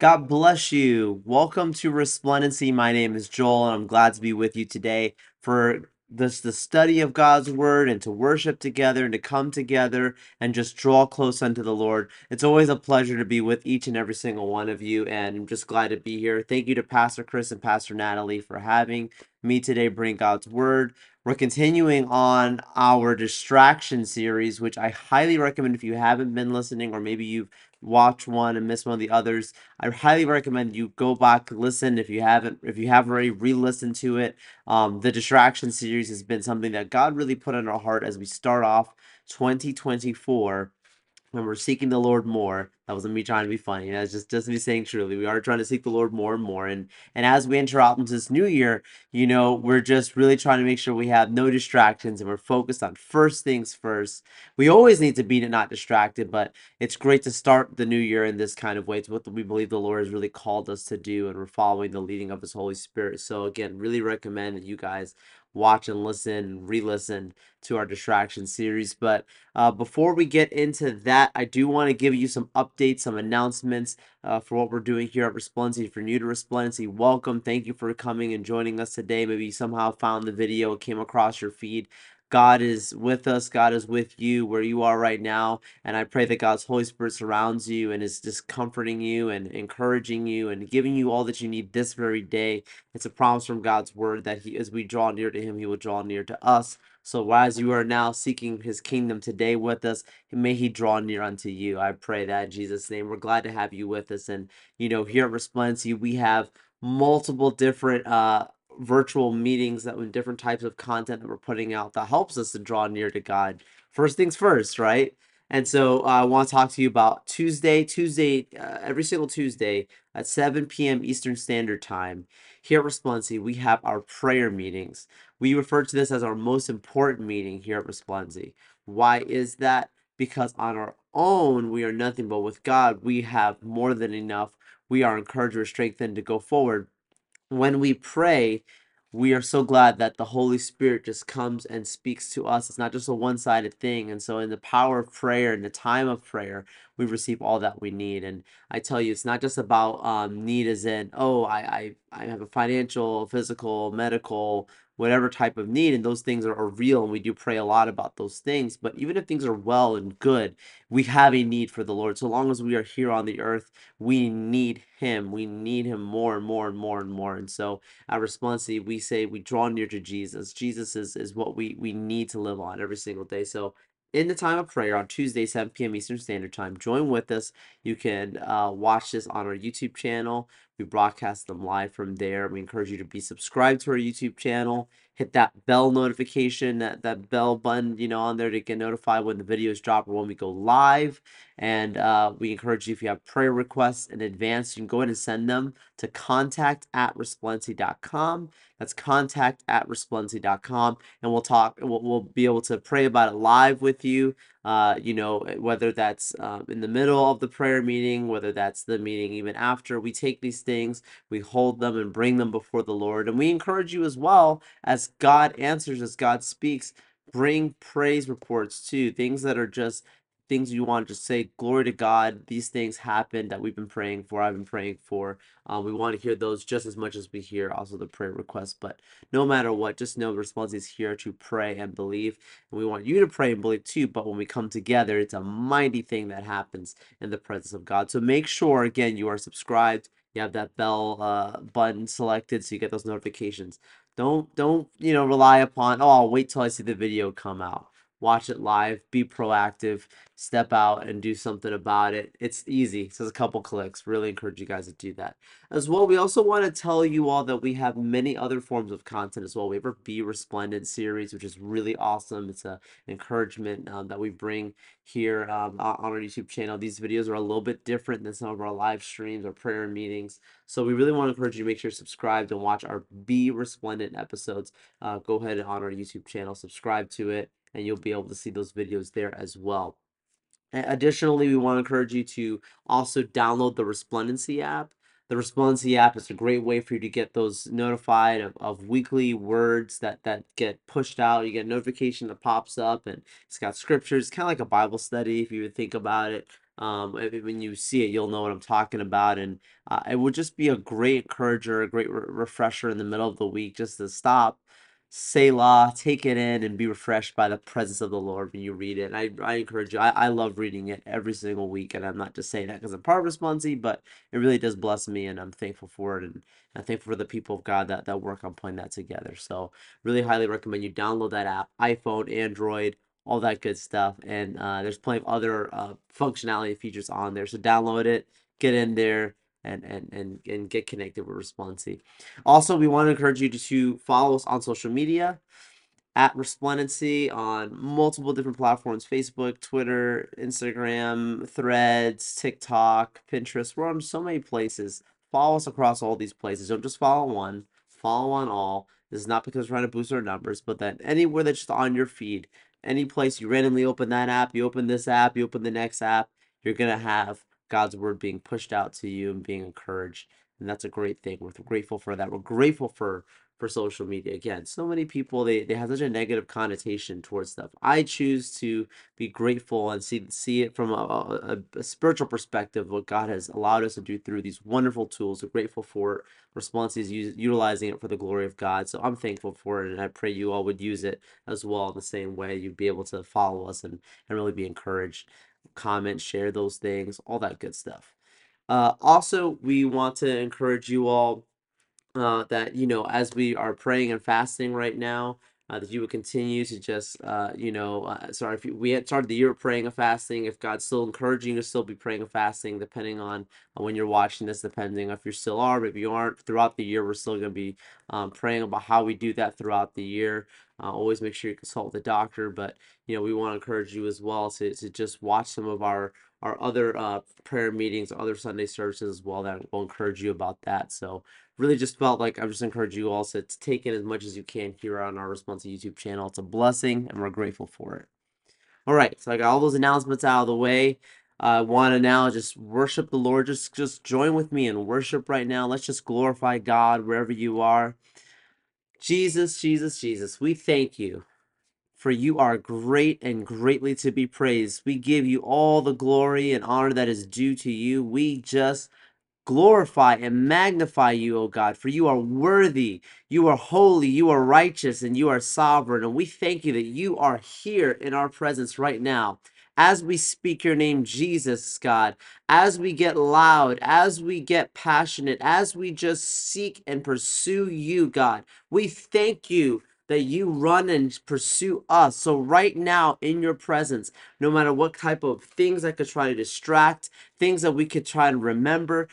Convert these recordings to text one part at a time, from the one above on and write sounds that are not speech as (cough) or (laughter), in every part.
God bless you. Welcome to Resplendency. My name is Joel, and I'm glad to be with you today for this the study of God's word and to worship together and to come together and just draw close unto the Lord. It's always a pleasure to be with each and every single one of you, and I'm just glad to be here. Thank you to Pastor Chris and Pastor Natalie for having me today bring God's word. We're continuing on our distraction series, which I highly recommend if you haven't been listening or maybe you've watched one and miss one of the others. I highly recommend you go back listen if you haven't if you have already re-listened to it. Um, the distraction series has been something that God really put in our heart as we start off 2024 when we're seeking the Lord more. That wasn't me trying to be funny. That's just just me saying truly. We are trying to seek the Lord more and more. And and as we enter out into this new year, you know, we're just really trying to make sure we have no distractions and we're focused on first things first. We always need to be not distracted, but it's great to start the new year in this kind of way. It's what we believe the Lord has really called us to do, and we're following the leading of His Holy Spirit. So again, really recommend that you guys watch and listen, re-listen to our distraction series. But uh, before we get into that, I do want to give you some updates, some announcements uh, for what we're doing here at Resplendency. If you're new to Resplendency, welcome. Thank you for coming and joining us today. Maybe you somehow found the video, came across your feed. God is with us. God is with you where you are right now. And I pray that God's Holy Spirit surrounds you and is just comforting you and encouraging you and giving you all that you need this very day. It's a promise from God's word that He, as we draw near to Him, He will draw near to us. So as you are now seeking His kingdom today with us, may He draw near unto you. I pray that in Jesus' name. We're glad to have you with us. And, you know, here at Resplendency, we have multiple different uh virtual meetings that with different types of content that we're putting out that helps us to draw near to God. First things first, right? And so uh, I want to talk to you about Tuesday, Tuesday, uh, every single Tuesday at 7 p.m. Eastern Standard Time. Here at Resplendency, we have our prayer meetings. We refer to this as our most important meeting here at Resplendency. Why is that? Because on our own, we are nothing, but with God, we have more than enough. We are encouraged or strengthened to go forward when we pray, we are so glad that the Holy Spirit just comes and speaks to us. It's not just a one sided thing. And so, in the power of prayer, in the time of prayer, we receive all that we need. And I tell you, it's not just about um, need, as in, oh, I, I, I have a financial, physical, medical, whatever type of need and those things are, are, real and we do pray a lot about those things. But even if things are well and good we have a need for the lord. So long as we are here on the earth we need him. We need him more and more and more and more. And so our response we say we draw near to jesus. Jesus is, is what we we need to live on every single day. So in the time of prayer on Tuesday, 7 p.m. Eastern Standard Time. Join with us. You can uh, watch this on our YouTube channel. We broadcast them live from there. We encourage you to be subscribed to our YouTube channel. Hit that bell notification, that, that bell button, you know, on there to get notified when the videos drop or when we go live. And uh, we encourage you, if you have prayer requests in advance, you can go ahead and send them to contact at resplendency.com. That's contact at resplendency.com. And we'll talk, we'll, we'll be able to pray about it live with you uh, you know, whether that's um, in the middle of the prayer meeting, whether that's the meeting even after, we take these things, we hold them and bring them before the Lord. And we encourage you as well, as God answers, as God speaks, bring praise reports too, things that are just things you want to say, glory to God, these things happen that we've been praying for, I've been praying for. Um, we want to hear those just as much as we hear also the prayer requests. But no matter what, just know the response is here to pray and believe. And we want you to pray and believe too. But when we come together, it's a mighty thing that happens in the presence of God. So make sure, again, you are subscribed. You have that bell uh, button selected so you get those notifications. Don't don't you know rely upon oh I'll wait till I see the video come out watch it live, be proactive, step out and do something about it. It's easy. It's just a couple clicks. Really encourage you guys to do that. As well, we also want to tell you all that we have many other forms of content as well. We have our Be Resplendent series, which is really awesome. It's a encouragement um, that we bring here um, on our YouTube channel. These videos are a little bit different than some of our live streams or prayer meetings. So we really want to encourage you to make sure you're subscribed and watch our Be Resplendent episodes. Uh, go ahead on our YouTube channel, subscribe to it and you'll be able to see those videos there as well. Additionally, we want to encourage you to also download the Resplendency app. The Resplendency app is a great way for you to get those notified of, of weekly words that, that get pushed out. You get a notification that pops up and it's got scriptures, kind of like a Bible study if you would think about it. Um, when you see it, you'll know what I'm talking about, and uh, it would just be a great encourager, a great re refresher in the middle of the week just to stop, Selah, take it in, and be refreshed by the presence of the Lord when you read it. And I, I encourage you. I, I love reading it every single week, and I'm not just saying that because I'm part of Resplendency, but it really does bless me, and I'm thankful for it, and I'm thankful for the people of God that that work on putting that together. So, really highly recommend you download that app, iPhone, Android, all that good stuff. And uh, there's plenty of other uh, functionality features on there. So download it, get in there, and and and and get connected with Resplendency. Also, we want to encourage you to, to follow us on social media at Resplendency on multiple different platforms Facebook, Twitter, Instagram, Threads, TikTok, Pinterest. We're on so many places. Follow us across all these places. Don't just follow one, follow on all. This is not because we're trying to boost our numbers, but that anywhere that's just on your feed, any place you randomly open that app, you open this app, you open the next app, you're going to have God's word being pushed out to you and being encouraged. And that's a great thing. We're grateful for that. We're grateful for for social media. Again, so many people they, they have such a negative connotation towards stuff. I choose to be grateful and see see it from a, a, a spiritual perspective, what God has allowed us to do through these wonderful tools. We're grateful for it. Resplendency's utilizing it for the glory of God. So I'm thankful for it and I pray you all would use it as well in the same way. You'd be able to follow us and, and really be encouraged comment, share those things, all that good stuff. Uh, also, we want to encourage you all uh, that, you know, as we are praying and fasting right now, uh, that you would continue to just, uh, you know, uh, sorry, if you, we had started the year praying and fasting, if God's still encouraging you to still be praying and fasting, depending on uh, when you're watching this, depending if you still are, maybe you aren't, throughout the year, we're still going to be um, praying about how we do that throughout the year. Uh, always make sure you consult the doctor, but, you know, we want to encourage you as well to, to just watch some of our our other uh, prayer meetings, other Sunday services as well that will encourage you about that. So really just felt like I just encourage you also to to take in as much as you can here on our Resplendency YouTube channel. It's a blessing and we're grateful for it. All right, so I got all those announcements out of the way. I uh, want to now just worship the Lord. Just just join with me in worship right now. Let's just glorify God wherever you are. Jesus, Jesus, Jesus, we thank you for you are great and greatly to be praised. We give you all the glory and honor that is due to you. We just glorify and magnify you, O God, for you are worthy, you are holy, you are righteous, and you are sovereign. And we thank you that you are here in our presence right now. As we speak your name, Jesus, God, as we get loud, as we get passionate, as we just seek and pursue you, God, we thank you that you run and pursue us. So, right now, in your presence, no matter what type of things that could try to distract, things that we could try to remember,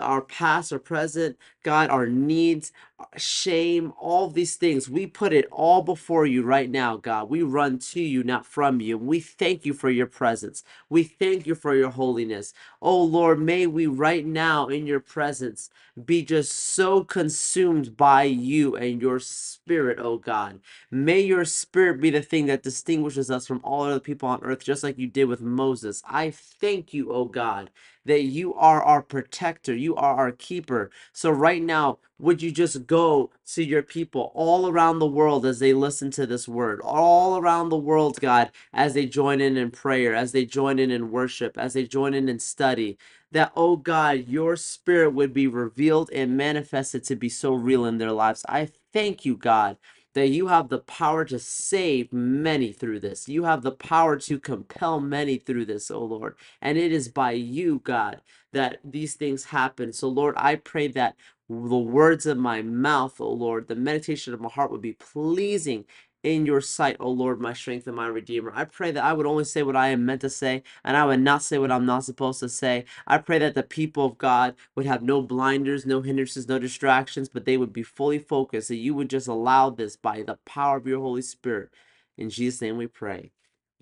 our past or present, God, our needs, uh, shame, all these things, we put it all before you right now, God. We run to you, not from you. We thank you for your presence. We thank you for your holiness. Oh Lord, may we right now in your presence be just so consumed by you and your spirit, oh God. May your spirit be the thing that distinguishes us from all other people on earth, just like you did with Moses. I thank you, oh God, that you are our protector, you are our keeper. So, right now, would you just go to your people all around the world as they listen to this word, all around the world, God, as they join in in prayer, as they join in in worship, as they join in in study, that, oh God, your spirit would be revealed and manifested to be so real in their lives. I thank you, God that you have the power to save many through this. You have the power to compel many through this, oh Lord. And it is by you, God, that these things happen. So, Lord, I pray that the words of my mouth, oh Lord, the meditation of my heart would be pleasing in your sight, O Lord, my strength and my redeemer. I pray that I would only say what I am meant to say, and I would not say what I'm not supposed to say. I pray that the people of God would have no blinders, no hindrances, no distractions, but they would be fully focused, that you would just allow this by the power of your Holy Spirit. In Jesus' name we pray.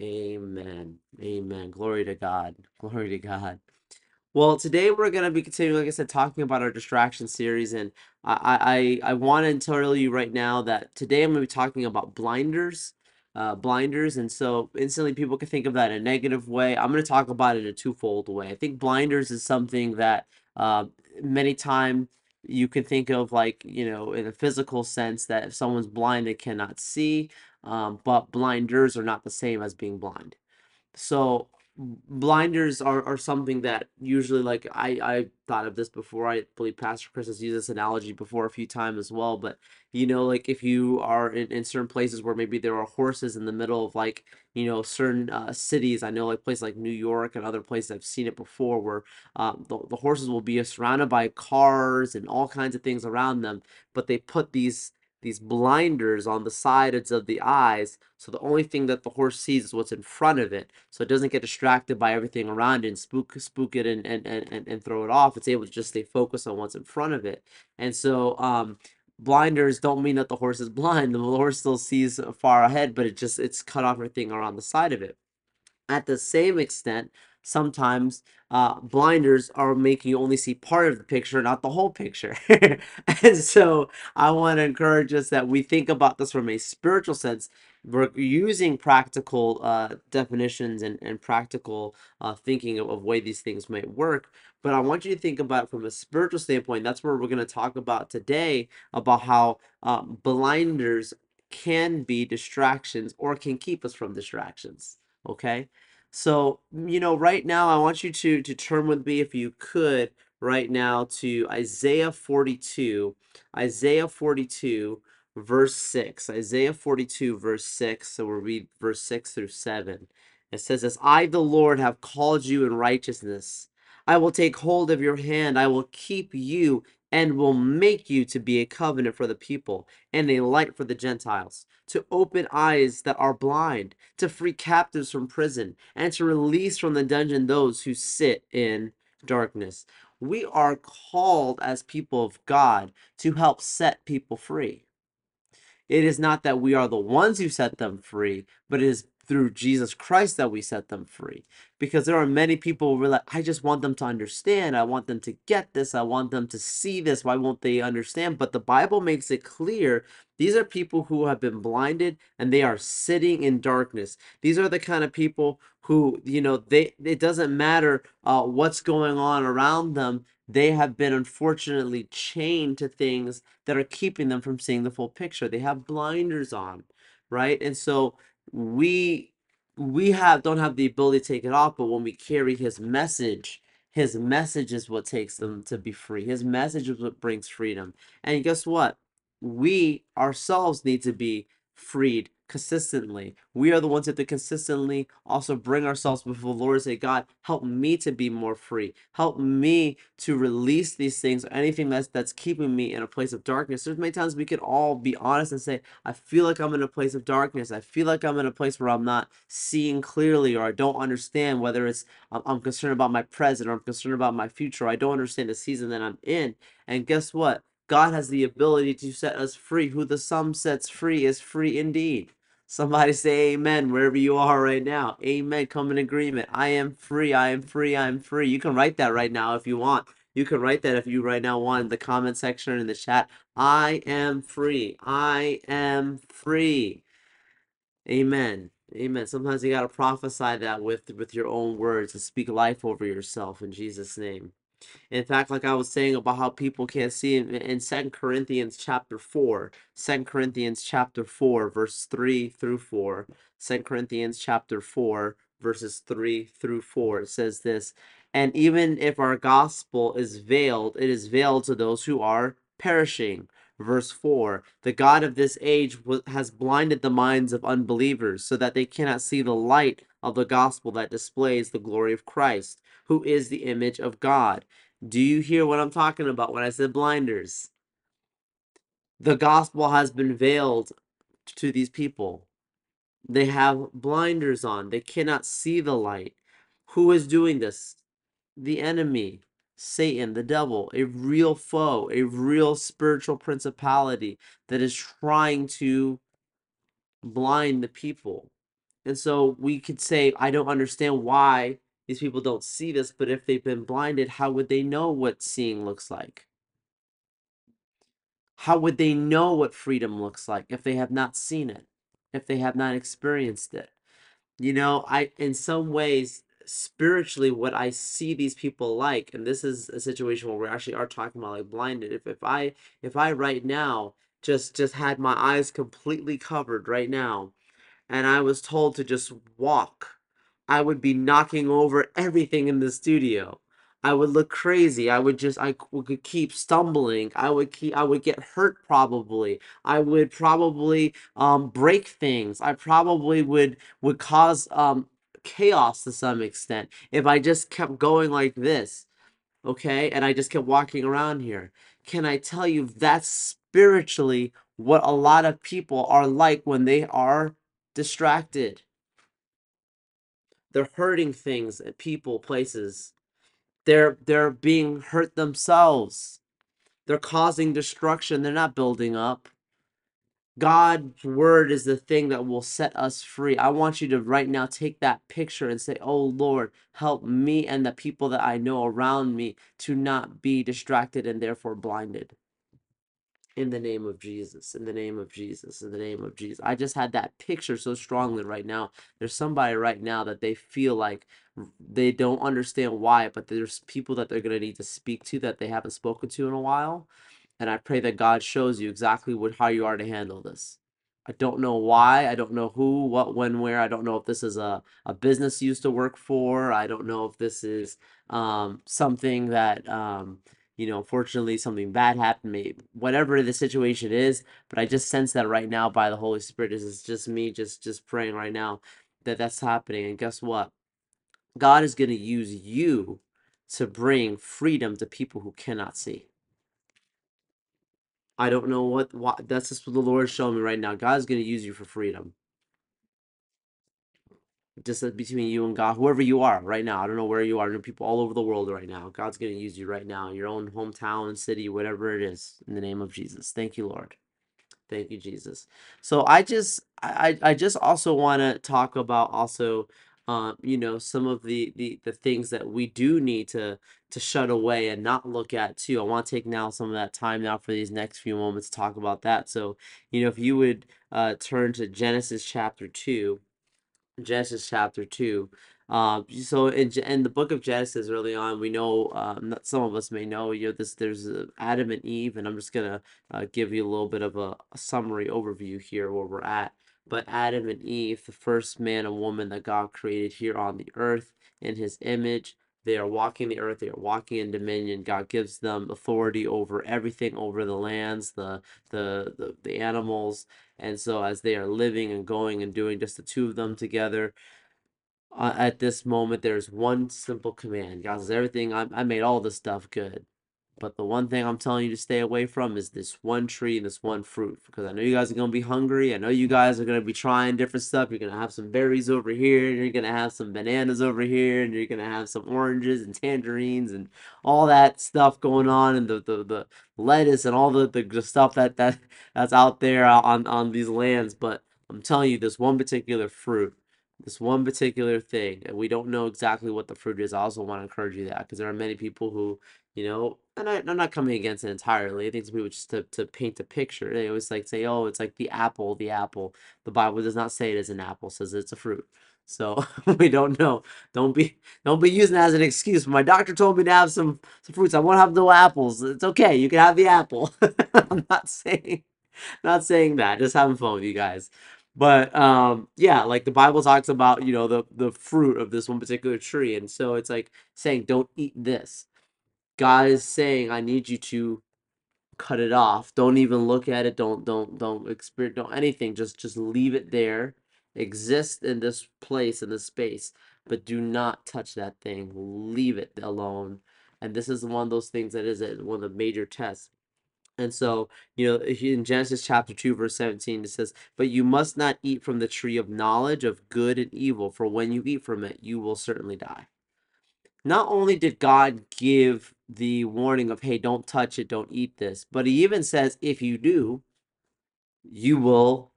Amen. Amen. Glory to God. Glory to God. Well, today we're going to be continuing, like I said, talking about our distraction series. And I, I, I want to tell you right now that today I'm going to be talking about blinders. Uh, blinders. And so instantly people can think of that in a negative way. I'm going to talk about it in a twofold way. I think blinders is something that uh, many times you can think of like, you know, in a physical sense that if someone's blind, they cannot see. Um, but blinders are not the same as being blind. So blinders are, are something that usually like I, I thought of this before. I believe Pastor Chris has used this analogy before a few times as well. But you know, like if you are in, in certain places where maybe there are horses in the middle of like, you know, certain uh, cities. I know like places like New York and other places I've seen it before where um, the, the horses will be surrounded by cars and all kinds of things around them, but they put these these blinders on the sides of the eyes so the only thing that the horse sees is what's in front of it. So it doesn't get distracted by everything around it and spook spook it and and, and, and throw it off. It's able to just stay focused on what's in front of it. And so um blinders don't mean that the horse is (laughs) blind. The horse still sees far ahead but it just it's cut off everything around the side of it. At the same extent sometimes uh, blinders are making you only see part of the picture, not the whole picture. (laughs) and so I want to encourage us that we think about this from a spiritual sense. We're using practical uh, definitions and, and practical uh, thinking of, of way these things might work. But I want you to think about it from a spiritual standpoint. That's where we're going to talk about today about how uh, blinders can be distractions or can keep us from distractions. Okay. So, you know, right now I want you to to turn with me if you could right now to Isaiah 42. Isaiah 42 verse 6. Isaiah 42 verse 6. So we'll read verse 6 through 7. It says this, I the Lord have called you in righteousness. I will take hold of your hand. I will keep you and will make you to be a covenant for the people and a light for the Gentiles, to open eyes that are blind, to free captives from prison, and to release from the dungeon those who sit in darkness. We are called as people of God to help set people free. It is not that we are the ones who set them free, but it is through Jesus Christ that we set them free. Because there are many people who are like, I just want them to understand. I want them to get this. I want them to see this. Why won't they understand? But the Bible makes it clear these are people who have been blinded and they are sitting in darkness. These are the kind of people who, you know, they it doesn't matter uh, what's going on around them they have been unfortunately chained to things that are keeping them from seeing the full picture. They have blinders on, right? And so we we have don't have the ability to take it off, but when we carry his message, his message is what takes them to be free. His message is what brings freedom. And guess what? We ourselves need to be freed consistently. We are the ones that have to consistently also bring ourselves before the Lord and say, God, help me to be more free. Help me to release these things, or anything that's that's keeping me in a place of darkness. There's many times we can all be honest and say, I feel like I'm in a place of darkness. I feel like I'm in a place where I'm not seeing clearly or I don't understand whether it's I'm, concerned about my present or I'm concerned about my future. Or I don't understand the season that I'm in. And guess what? God has the ability to set us free. Who the Son sets free is free indeed. Somebody say amen wherever you are right now. Amen. Come in agreement. I am free. I am free. I am free. You can write that right now if you want. You can write that if you right now want in the comment section or in the chat. I am free. I am free. Amen. Amen. Sometimes you got to prophesy that with with your own words and speak life over yourself in Jesus' name. In fact, like I was saying about how people can't see in, in 2 Corinthians chapter 4, 2 Corinthians chapter 4, verse 3 through 4, 2 Corinthians chapter 4, verses 3 through 4, it says this, and even if our gospel is veiled, it is veiled to those who are perishing. Verse 4 The God of this age has blinded the minds of unbelievers so that they cannot see the light of the gospel that displays the glory of Christ who is the image of God. Do you hear what I'm talking about when I said blinders? The gospel has been veiled to these people. They have blinders on. They cannot see the light. Who is doing this? The enemy, Satan, the devil, a real foe, a real spiritual principality that is trying to blind the people. And so we could say, I don't understand why these people don't see this, but if they've been blinded, how would they know what seeing looks like? How would they know what freedom looks like if they have not seen it, if they have not experienced it? You know, I, in some ways, spiritually, what I see these people like, and this is a situation where we actually are talking about like blinded. If, if I, if I right now just, just had my eyes completely covered right now, and I was told to just walk I would be knocking over everything in the studio. I would look crazy. I would just I could keep stumbling. I would keep I would get hurt probably. I would probably um break things. I probably would would cause um chaos to some extent if I just kept going like this. Okay? And I just kept walking around here. Can I tell you that's spiritually what a lot of people are like when they are distracted? They're hurting things at people, places. They're they're being hurt themselves. They're causing destruction. They're not building up. God's word is the thing that will set us free. I want you to right now take that picture and say, Oh Lord, help me and the people that I know around me to not be distracted and therefore blinded. In the name of Jesus, in the name of Jesus, in the name of Jesus. I just had that picture so strongly right now. There's somebody right now that they feel like they don't understand why, but there's people that they're going to need to speak to that they haven't spoken to in a while. And I pray that God shows you exactly what how you are to handle this. I don't know why. I don't know who, what, when, where. I don't know if this is a, a business you used to work for. I don't know if this is um, something that um, you know, fortunately something bad happened, maybe whatever the situation is, but I just sense that right now by the Holy Spirit. This is just me just just praying right now that that's happening. And guess what? God is going to use you to bring freedom to people who cannot see. I don't know what, that's just what the Lord showing me right now. God is going to use you for freedom. Just between you and God, whoever you are right now. I don't know where you are. There are people all over the world right now. God's going to use you right now, your own hometown, city, whatever it is, in the name of Jesus. Thank you, Lord. Thank you, Jesus. So I just I I just also want to talk about also um you know some of the the the things that we do need to to shut away and not look at too. I want to take now some of that time now for these next few moments to talk about that. So, you know, if you would uh turn to Genesis chapter 2, Genesis chapter 2. Um, so in, in the book of Genesis, early on, we know um, some of us may know you know this. There's Adam and Eve, and I'm just gonna uh, give you a little bit of a, a summary overview here where we're at. But Adam and Eve, the first man and woman that God created here on the earth in His image, they are walking the earth. They are walking in dominion. God gives them authority over everything, over the lands, the the the, the animals, and so as they are living and going and doing just the two of them together, uh, at this moment, there's one simple command. God says, everything, I, I made all this stuff good. But the one thing I'm telling you to stay away from is this one tree and this one fruit. Because I know you guys are going to be hungry. I know you guys are going to be trying different stuff. You're going to have some berries over here. And you're going to have some bananas over here. And you're going to have some oranges and tangerines and all that stuff going on. And the, the, the lettuce and all the, the stuff that, that that's out there on, on these lands. But I'm telling you, this one particular fruit this one particular thing, and we don't know exactly what the fruit is. I also want to encourage you that because there are many people who, you know, and I, I'm not coming against it entirely. I think people just to, to paint a picture. They always like say, "Oh, it's like the apple, the apple." The Bible does not say it is an apple; says it's a fruit. So (laughs) we don't know. Don't be don't be using that as an excuse. My doctor told me to have some some fruits. I won't have no apples. It's okay. You can have the apple. (laughs) I'm not saying not saying that. Just having fun with you guys. But um, yeah, like the Bible talks about, you know, the the fruit of this one particular tree, and so it's like saying, "Don't eat this." God is saying, "I need you to cut it off. Don't even look at it. Don't don't don't experience don't anything. Just just leave it there. Exist in this place in this space, but do not touch that thing. Leave it alone." And this is one of those things that is one of the major tests and so, you know, in Genesis chapter 2, verse 17, it says, But you must not eat from the tree of knowledge of good and evil, for when you eat from it, you will certainly die. Not only did God give the warning of, hey, don't touch it, don't eat this, but he even says, if you do, you will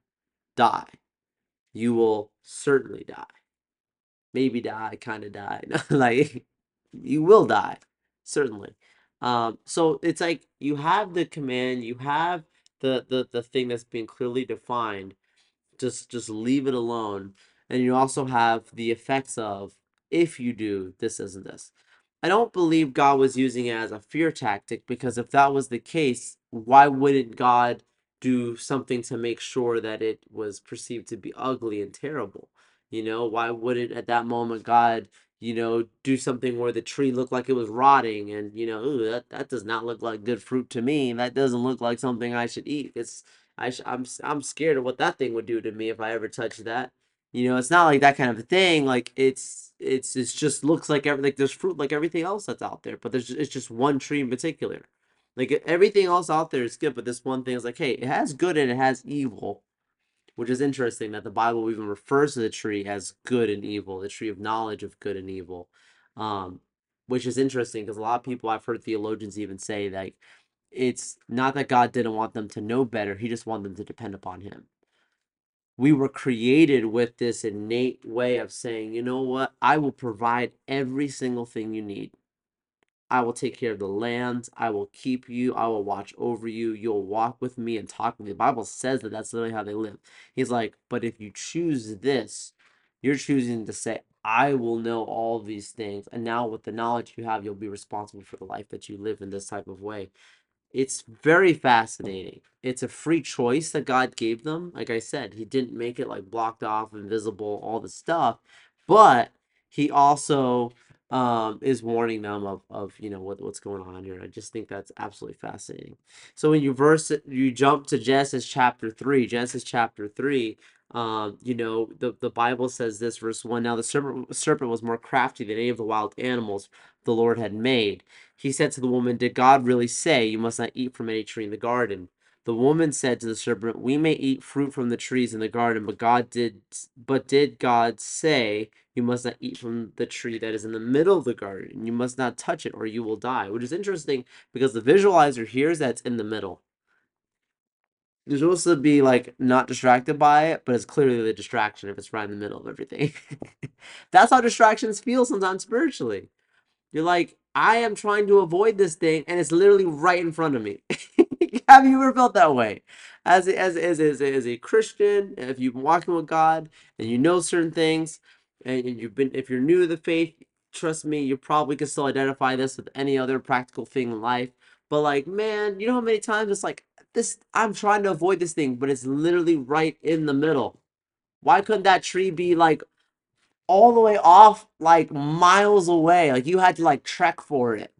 die. You will certainly die. Maybe die, kind of die. (laughs) like, you will die, certainly. Um, so it's like you have the command, you have the the the thing that's being clearly defined. Just just leave it alone. And you also have the effects of if you do this, isn't this. I don't believe God was using it as a fear tactic because if that was the case, why wouldn't God do something to make sure that it was perceived to be ugly and terrible? You know, why wouldn't at that moment God, you know, do something where the tree looked like it was rotting and, you know, ooh, that, that does not look like good fruit to me. That doesn't look like something I should eat. It's I sh- I'm I'm scared of what that thing would do to me if I ever touched that. You know, it's not like that kind of a thing. Like it's it's it's just looks like every like there's fruit like everything else that's out there, but there's it's just one tree in particular. Like everything else out there is good, but this one thing is like, hey, it has good and it has evil, which is interesting that the Bible even refers to the tree as good and evil, the tree of knowledge of good and evil. Um, which is interesting because a lot of people I've heard theologians even say like it's not that God didn't want them to know better, he just wanted them to depend upon him. We were created with this innate way of saying, you know what, I will provide every single thing you need. I will take care of the land. I will keep you. I will watch over you. You'll walk with me and talk with me. The Bible says that that's literally how they live. He's like, but if you choose this, you're choosing to say, I will know all these things. And now, with the knowledge you have, you'll be responsible for the life that you live in this type of way. It's very fascinating. It's a free choice that God gave them. Like I said, He didn't make it like blocked off, invisible, all the stuff, but He also um, is warning them of, of you know what what's going on here. I just think that's absolutely fascinating. So when you verse you jump to Genesis chapter three. Genesis chapter three. Um, you know the the Bible says this verse one. Now the serpent serpent was more crafty than any of the wild animals the Lord had made. He said to the woman, Did God really say, You must not eat from any tree in the garden? The woman said to the serpent, We may eat fruit from the trees in the garden, but God did but did God say, You must not eat from the tree that is in the middle of the garden? You must not touch it, or you will die. Which is interesting because the visualizer hears that's in the middle. You're supposed to be like not distracted by it, but it's clearly the distraction if it's right in the middle of everything. (laughs) That's how distractions feel sometimes spiritually. You're like, I am trying to avoid this thing, and it's literally right in front of me. (laughs) Have you ever felt that way? As a, as as as as a Christian, if you've been walking with God and you know certain things, and you've been if you're new to the faith, trust me, you probably can still identify this with any other practical thing in life. But like, man, you know how many times it's like this? I'm trying to avoid this thing, but it's literally right in the middle. Why couldn't that tree be like all the way off like miles away. Like you had to like trek for it.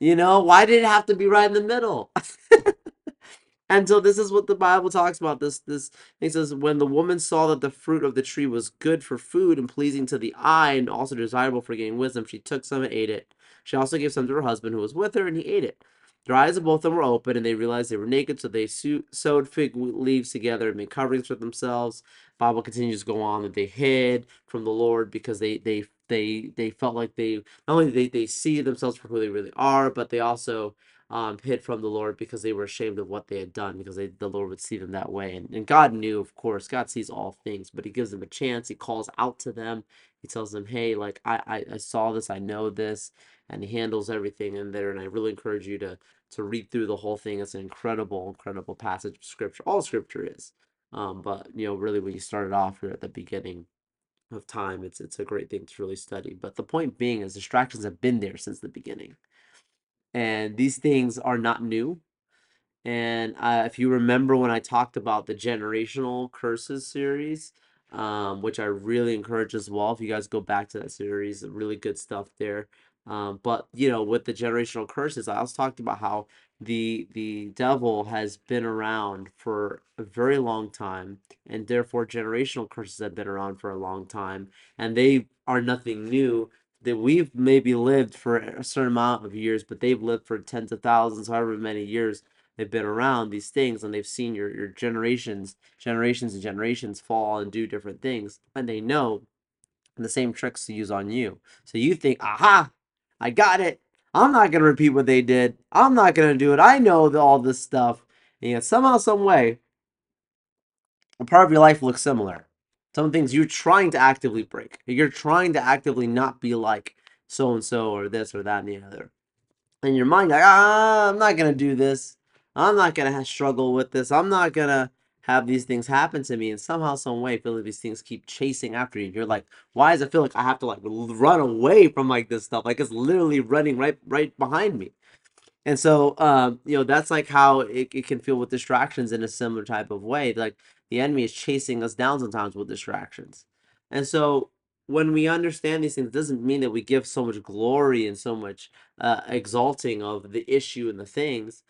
You know, why did it have to be right in the middle? (laughs) And so this is what the Bible talks about. This this it says when the woman saw that the fruit of the tree was good for food and pleasing to the eye and also desirable for gaining wisdom, she took some and ate it. She also gave some to her husband who was with her, and he ate it. Their eyes of both of them were open, and they realized they were naked, so they sewed fig leaves together and made coverings for themselves. Bible continues to go on that they hid from the Lord because they they they they felt like they not only they they see themselves for who they really are, but they also um, hid from the Lord because they were ashamed of what they had done because they, the Lord would see them that way. And, and God knew, of course, God sees all things, but He gives them a chance. He calls out to them. He tells them, hey, like, I, I, I saw this, I know this, and He handles everything in there. And I really encourage you to, to read through the whole thing. It's an incredible, incredible passage of Scripture. All Scripture is. Um, but, you know, really, when you started off here at the beginning, of time it's it's a great thing to really study but the point being is distractions have been there since the beginning and these things are not new. And uh, if you remember when I talked about the generational curses series, um, which I really encourage as well, if you guys go back to that series, really good stuff there. Um, but you know, with the generational curses, I also talked about how the the devil has been around for a very long time, and therefore generational curses have been around for a long time, and they are nothing new that we've maybe lived for a certain amount of years, but they've lived for tens of thousands, however many years they've been around these things, and they've seen your your generations, generations and generations fall and do different things, and they know the same tricks to use on you. So you think, aha, I got it. I'm not gonna repeat what they did. I'm not gonna do it. I know the, all this stuff. And yet somehow, some way, a part of your life looks similar. Some things you're trying to actively break. You're trying to actively not be like so and so or this or that and the other. And your mind like, ah, I'm not gonna do this. I'm not gonna ha- struggle with this. I'm not gonna have these things happen to me. And somehow, some way, feel like these things keep chasing after you. You're like, why does it feel like I have to like run away from like this stuff? Like it's literally running right right behind me. And so, um, you know, that's like how it, it can feel with distractions in a similar type of way. Like the enemy is chasing us down sometimes with distractions. And so when we understand these things, it doesn't mean that we give so much glory and so much uh, exalting of the issue and the things.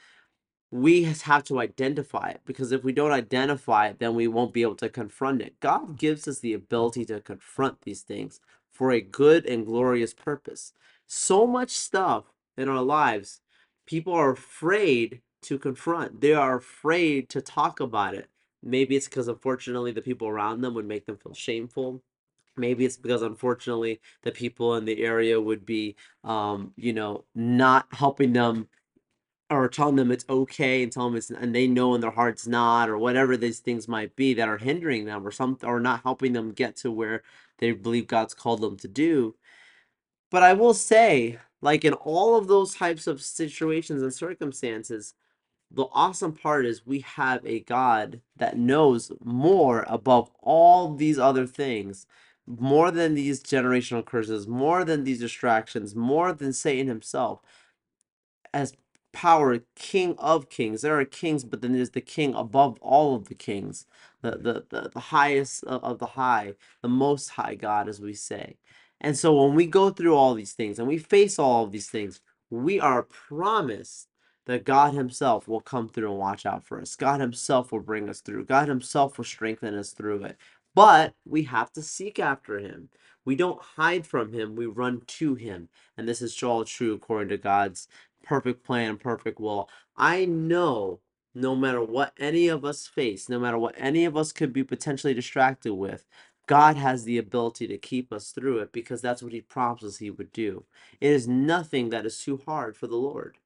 We have to identify it because if we don't identify it, then we won't be able to confront it. God gives us the ability to confront these things for a good and glorious purpose. So much stuff in our lives, people are afraid to confront. They are afraid to talk about it. Maybe it's because unfortunately the people around them would make them feel shameful maybe it's because unfortunately the people in the area would be um you know not helping them or telling them it's okay and telling them it's and they know in their hearts not or whatever these things might be that are hindering them or some or not helping them get to where they believe God's called them to do. But I will say like in all of those types of situations and circumstances the awesome part is we have a God that knows more above all these other things, more than these generational curses, more than these distractions, more than Satan himself as power, king of kings. There are kings, but then there's the king above all of the kings, the the the, the highest of, the high, the most high God, as we say. And so when we go through all these things and we face all of these things, we are promised that God Himself will come through and watch out for us. God Himself will bring us through. God Himself will strengthen us through it. But we have to seek after Him. We don't hide from Him, we run to Him. And this is all true according to God's perfect plan, perfect will. I know no matter what any of us face, no matter what any of us could be potentially distracted with, God has the ability to keep us through it because that's what He promises He would do. It is nothing that is too hard for the Lord.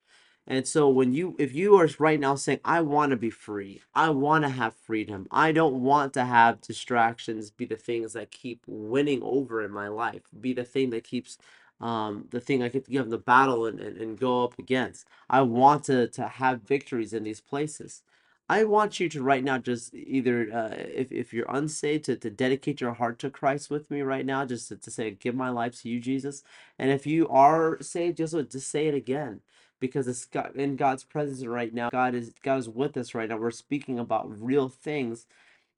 And so when you if you are right now saying I want to be free, I want to have freedom. I don't want to have distractions be the things that keep winning over in my life, be the thing that keeps um the thing I get to give in the battle and, and, and go up against. I want to to have victories in these places. I want you to right now just either uh, if, if you're unsaved to, to dedicate your heart to Christ with me right now, just to, to say give my life to you, Jesus. And if you are saved, just just say it again because it's God, in God's presence right now. God is God is with us right now. We're speaking about real things.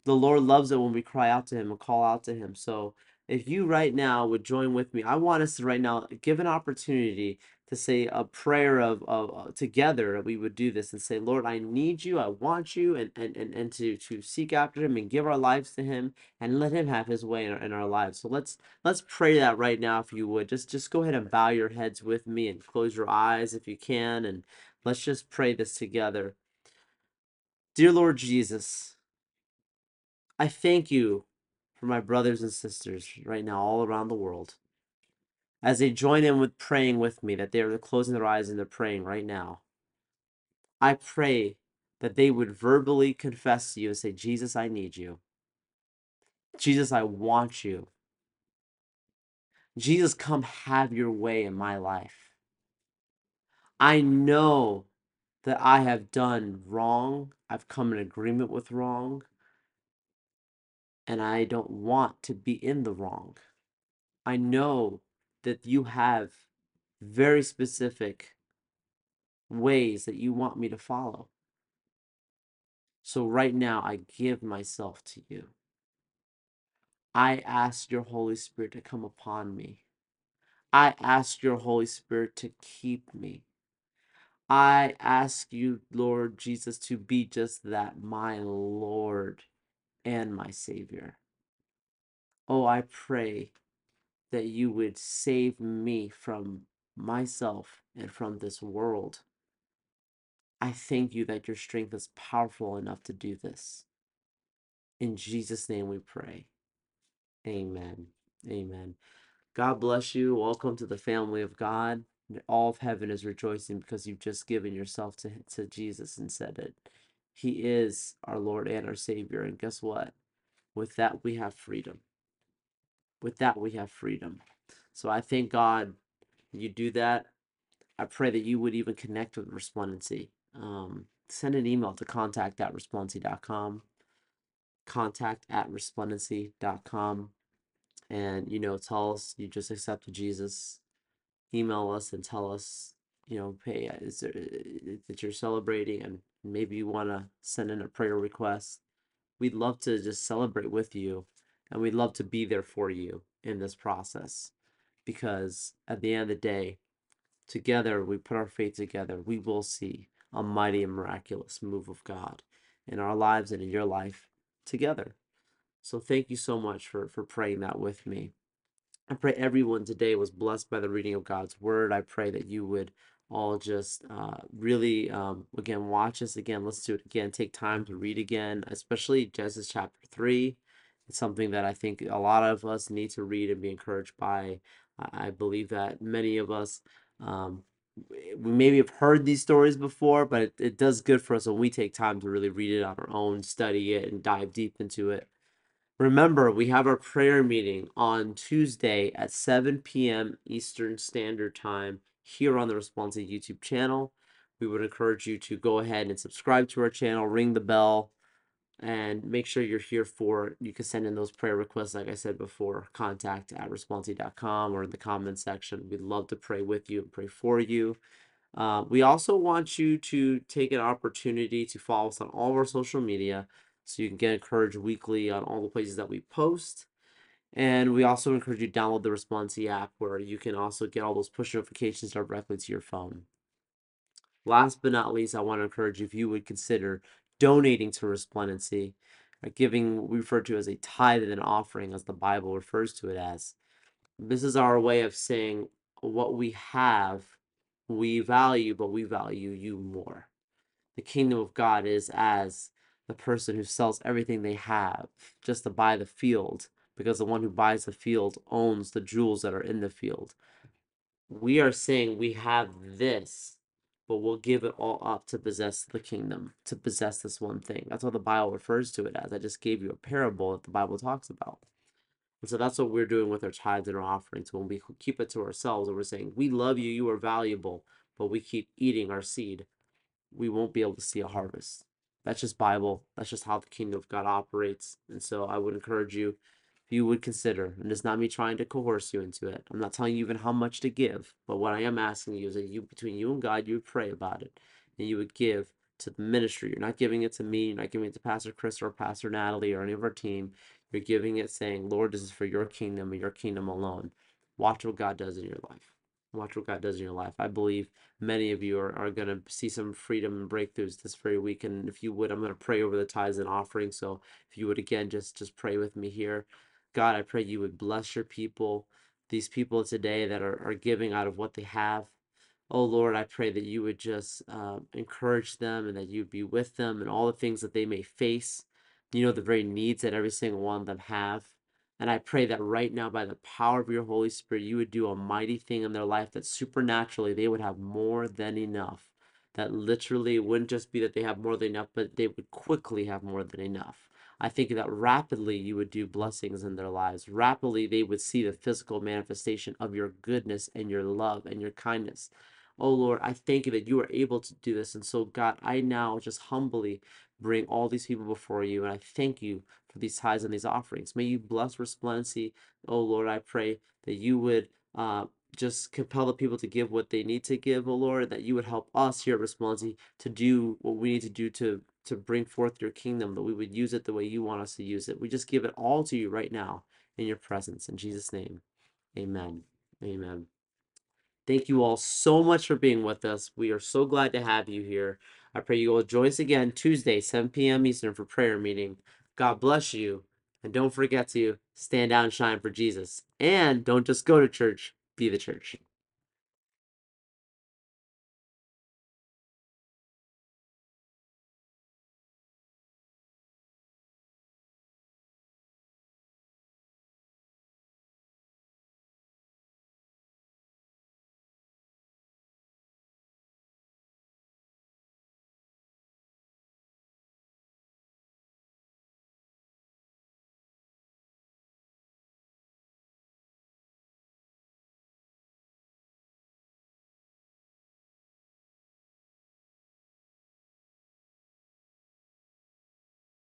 The Lord loves it when we cry out to Him and call out to Him. So if you right now would join with me, I want us to right now give an opportunity to say a prayer of, of uh, together. We would do this and say, Lord, I need you, I want you, and and and, and to to seek after Him and give our lives to Him and let Him have His way in our, in our lives. So let's let's pray that right now, if you would. Just just go ahead and bow your heads with me and close your eyes if you can, and let's just pray this together. Dear Lord Jesus, I thank you for my brothers and sisters right now all around the world as they join in with praying with me, that they're closing their eyes and they're praying right now. I pray that they would verbally confess to you and say, Jesus, I need you. Jesus, I want you. Jesus, come have your way in my life. I know that I have done wrong. I've come in agreement with wrong. And I don't want to be in the wrong. I know that you have very specific ways that you want me to follow. So right now, I give myself to you. I ask your Holy Spirit to come upon me. I ask your Holy Spirit to keep me. I ask you, Lord Jesus, to be just that, my Lord and my Savior. Oh, I pray that you would save me from myself and from this world. I thank you that your strength is powerful enough to do this. In Jesus' name we pray. Amen. Amen. God bless you. Welcome to the family of God. All of heaven is rejoicing because you've just given yourself to, to Jesus and said it. He is our Lord and our Savior. And guess what? With that, we have freedom. With that, we have freedom. So I thank God you do that. I pray that you would even connect with Resplendency. Um, send an email to contact at resplendency.com. Contact at resplendency.com and you know tell us you just accepted jesus email us and tell us you know hey uh, is there uh, uh, that you're celebrating and maybe you want to send in a prayer request we'd love to just celebrate with you And we'd love to be there for you in this process because at the end of the day, together we put our faith together, we will see a mighty and miraculous move of God in our lives and in your life together. So thank you so much for for praying that with me. I pray everyone today was blessed by the reading of God's word. I pray that you would all just uh, really, um, again, watch us again, listen to it again, take time to read again, especially Genesis chapter 3. It's something that I think a lot of us need to read and be encouraged by. I, I believe that many of us, um, we maybe have heard these stories before, but it, it does good for us when we take time to really read it on our own, study it, and dive deep into it. Remember, we have our prayer meeting on Tuesday at 7 p.m. Eastern Standard Time here on the Resplendency YouTube channel. We would encourage you to go ahead and subscribe to our channel, ring the bell, and make sure you're here for you can send in those prayer requests like i said before contact at resplendency.com or in the comment section. We'd love to pray with you and pray for you. Uh, we also want you to take an opportunity to follow us on all of our social media so you can get encouraged weekly on all the places that we post and we also encourage you to download the Resplendency app where you can also get all those push notifications directly to your phone last but not least i want to encourage you if you would consider donating to Resplendency, uh, giving what we refer to as a tithe and an offering, as the Bible refers to it as. This is our way of saying what we have, we value, but we value you more. The kingdom of God is as the person who sells everything they have just to buy the field, because the one who buys the field owns the jewels that are in the field. We are saying we have this but we'll give it all up to possess the kingdom, to possess this one thing. That's what the Bible refers to it as. I just gave you a parable that the Bible talks about. And so that's what we're doing with our tithes and our offerings. When we keep it to ourselves and we're saying, We love you, you are valuable, but we keep eating our seed, we won't be able to see a harvest. That's just Bible. That's just how the kingdom of God operates. And so I would encourage you you would consider, and it's not me trying to coerce you into it. I'm not telling you even how much to give, but what I am asking you is that you, between you and God, you would pray about it, and you would give to the ministry. You're not giving it to me. You're not giving it to Pastor Chris or Pastor Natalie or any of our team. You're giving it saying, Lord, this is for your kingdom and your kingdom alone. Watch what God does in your life. Watch what God does in your life. I believe many of you are, are going to see some freedom and breakthroughs this very week. And if you would, I'm going to pray over the tithes and offerings. So if you would, again, just just pray with me here. God, I pray you would bless your people, these people today that are, are giving out of what they have. Oh Lord, I pray that you would just uh, encourage them and that you'd be with them and all the things that they may face. You know, the very needs that every single one of them have. And I pray that right now, by the power of your Holy Spirit, you would do a mighty thing in their life that supernaturally they would have more than enough. That literally wouldn't just be that they have more than enough, but they would quickly have more than enough. I think that rapidly you would do blessings in their lives. Rapidly they would see the physical manifestation of your goodness and your love and your kindness. Oh Lord, I thank you that you are able to do this. And so, God, I now just humbly bring all these people before you. And I thank you for these tithes and these offerings. May you bless Resplendency. Oh Lord, I pray that you would uh, just compel the people to give what they need to give, oh Lord, that you would help us here at Resplendency to do what we need to do to to bring forth your kingdom, that we would use it the way you want us to use it. We just give it all to you right now in your presence. In Jesus' name, amen. Amen. Thank you all so much for being with us. We are so glad to have you here. I pray you will join us again Tuesday, 7 p.m. Eastern for prayer meeting. God bless you. And don't forget to stand out and shine for Jesus. And don't just go to church, be the church.